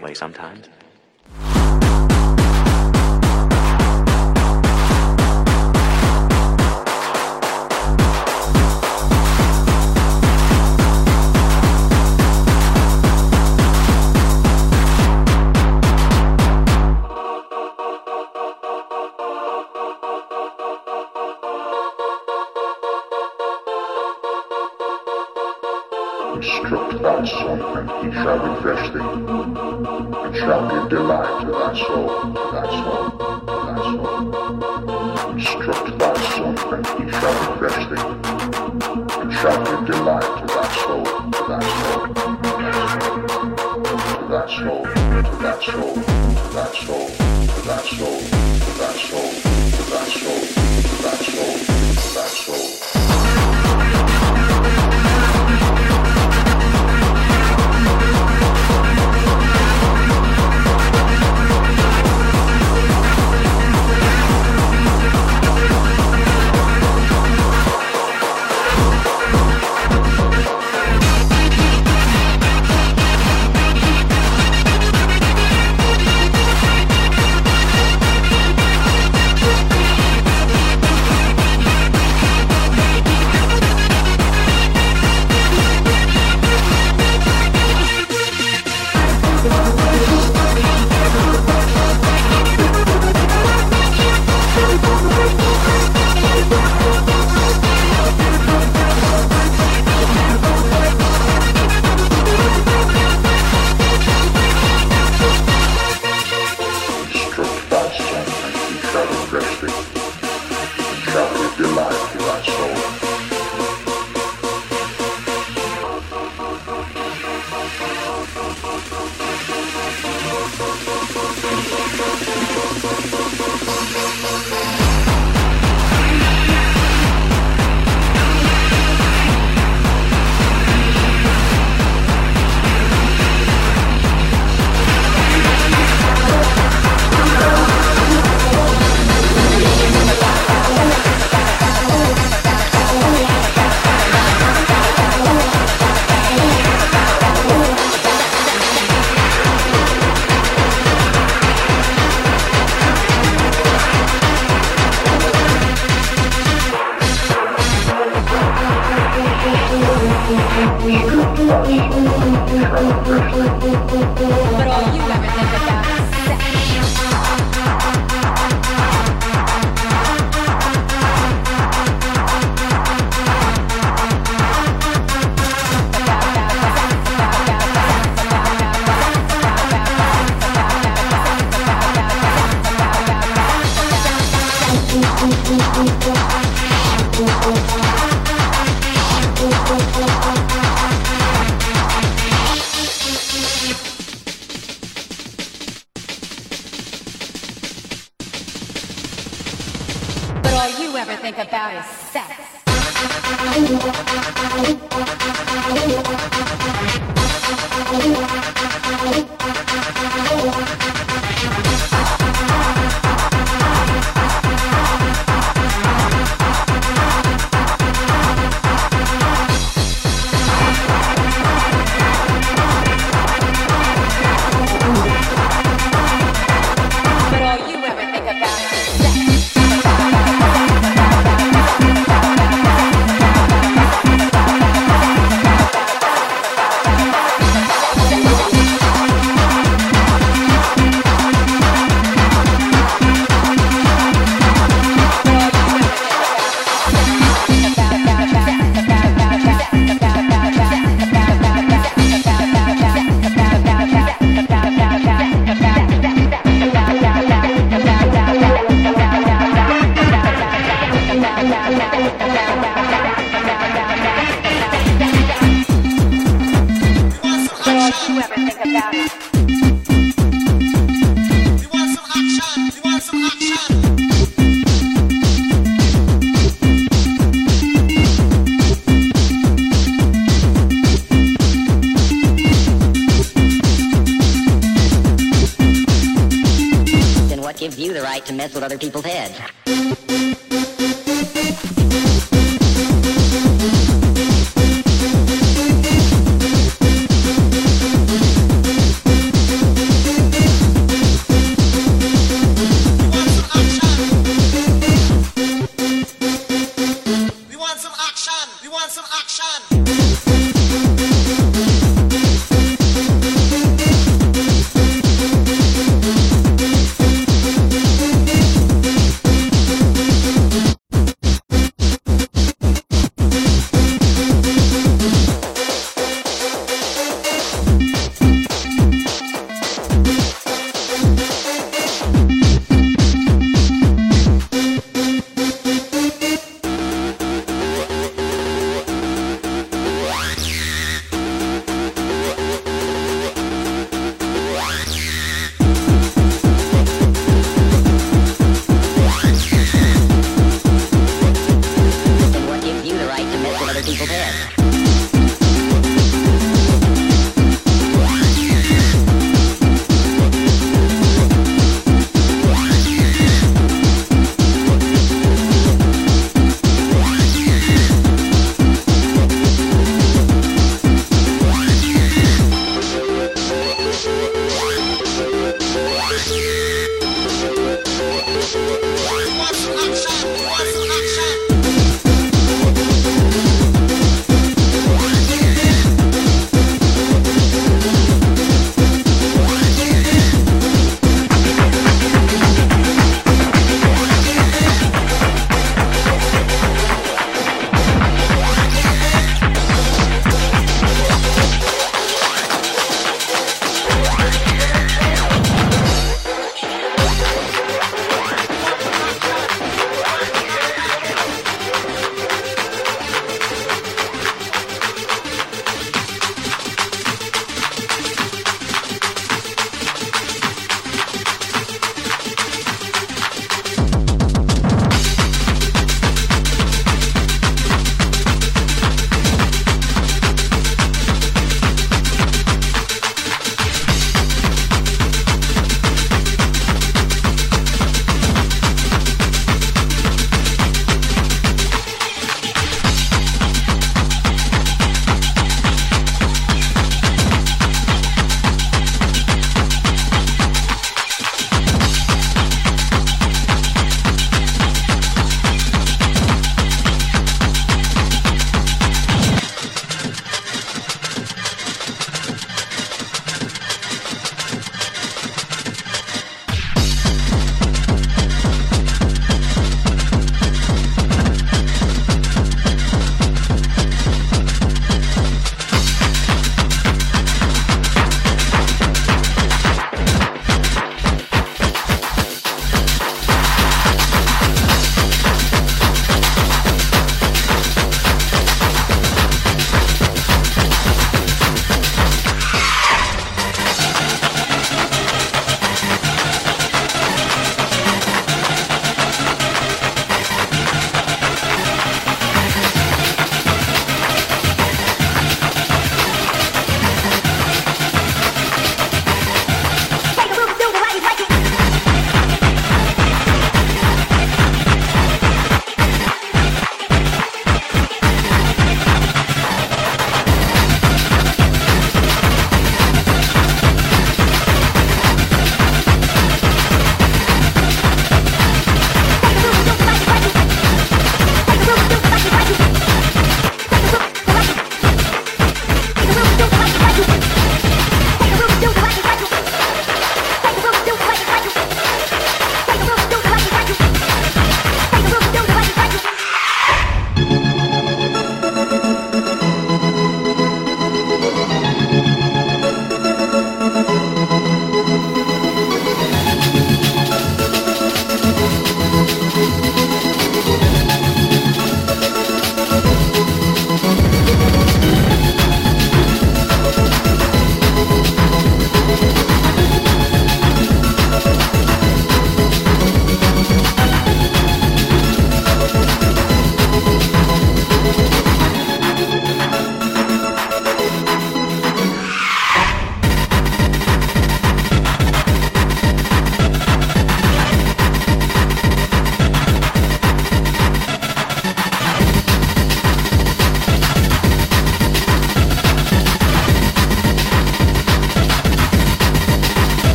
way sometimes? Shall give delight to thy soul, to thy soul, to thy soul. Instruct thy son, and he shall refresh thee, and shall give delight to thy soul, to thy soul, to thy soul, to thy soul, to thy soul, to thy soul,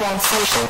translation.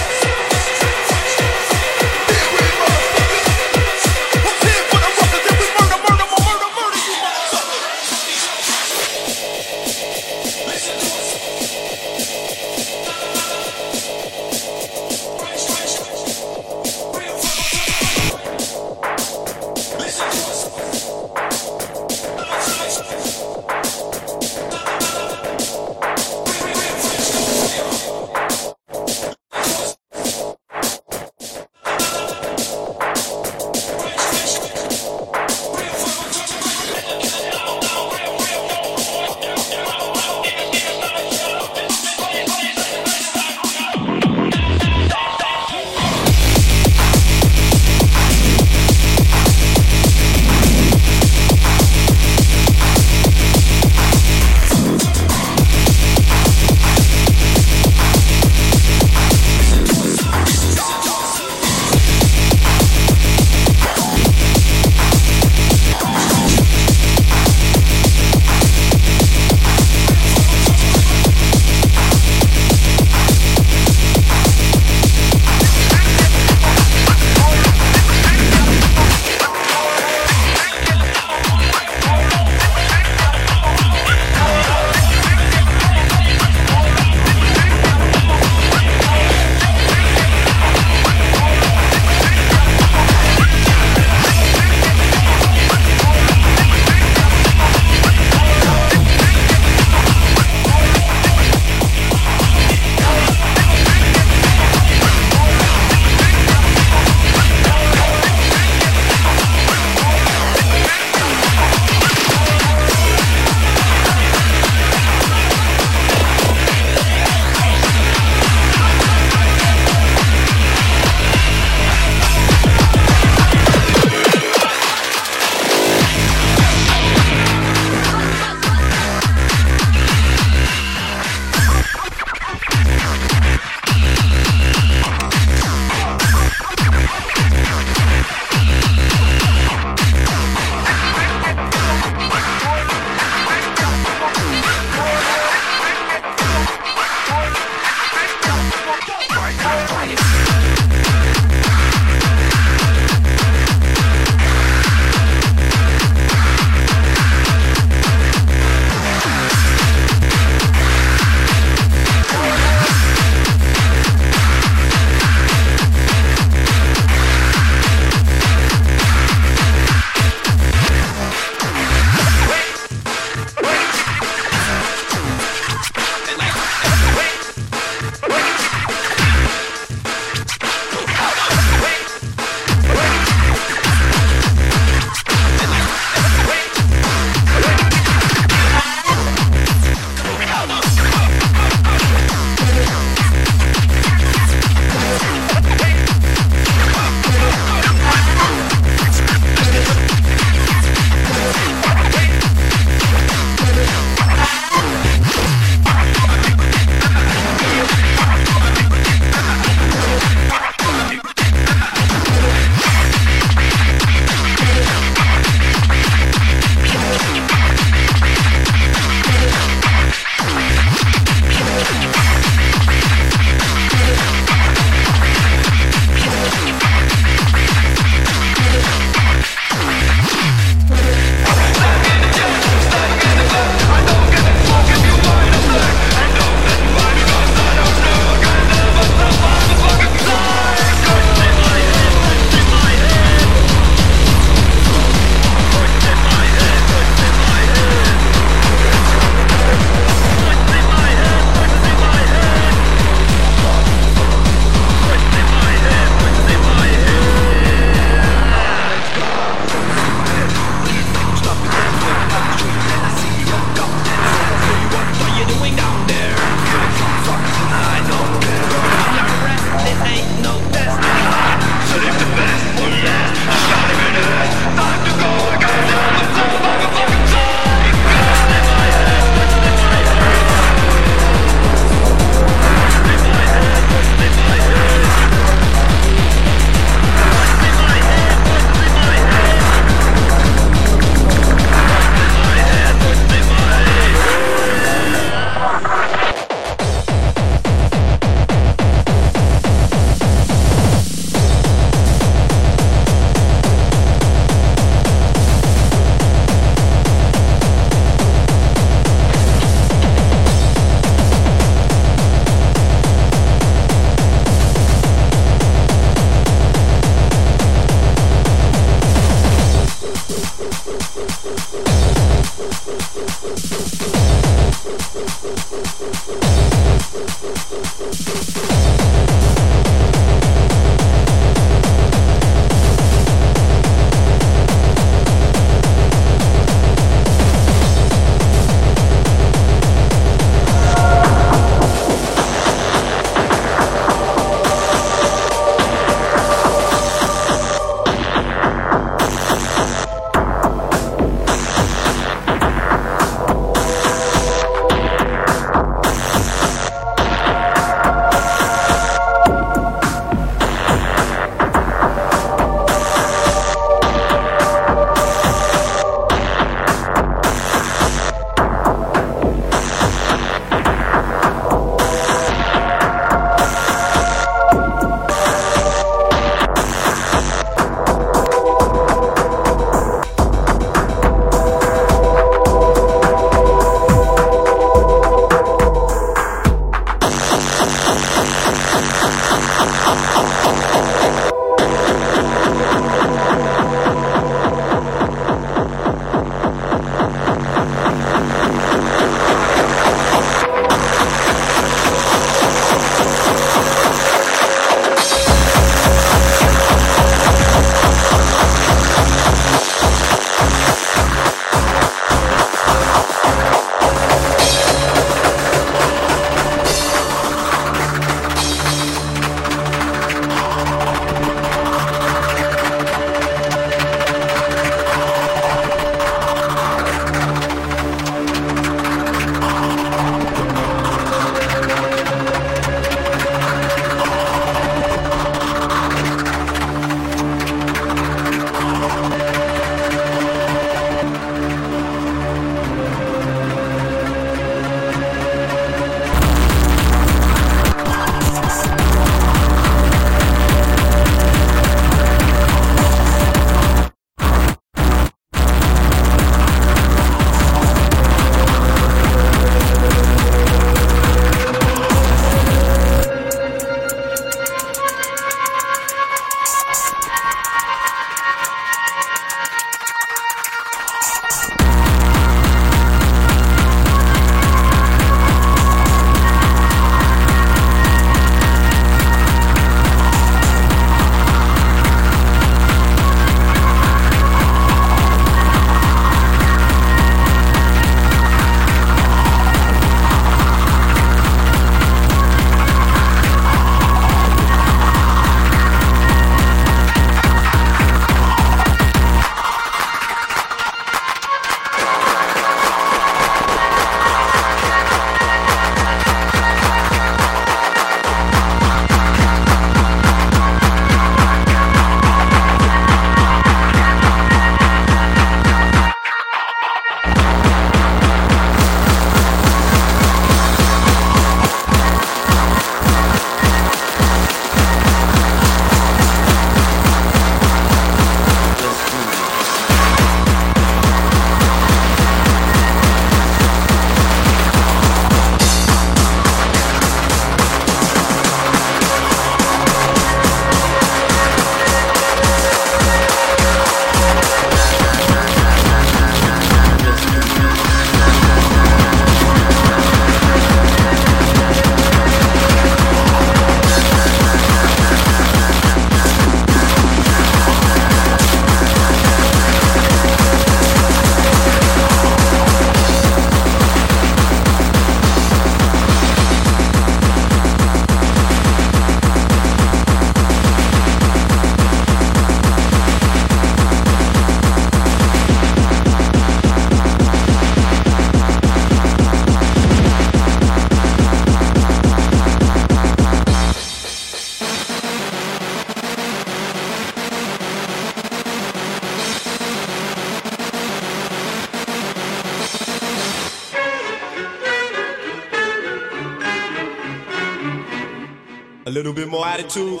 A little bit more attitude.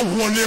Up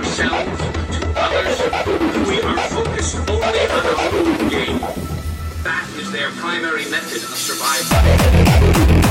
ourselves to others. We are focused only on our own game. That is their primary method of survival.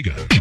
Just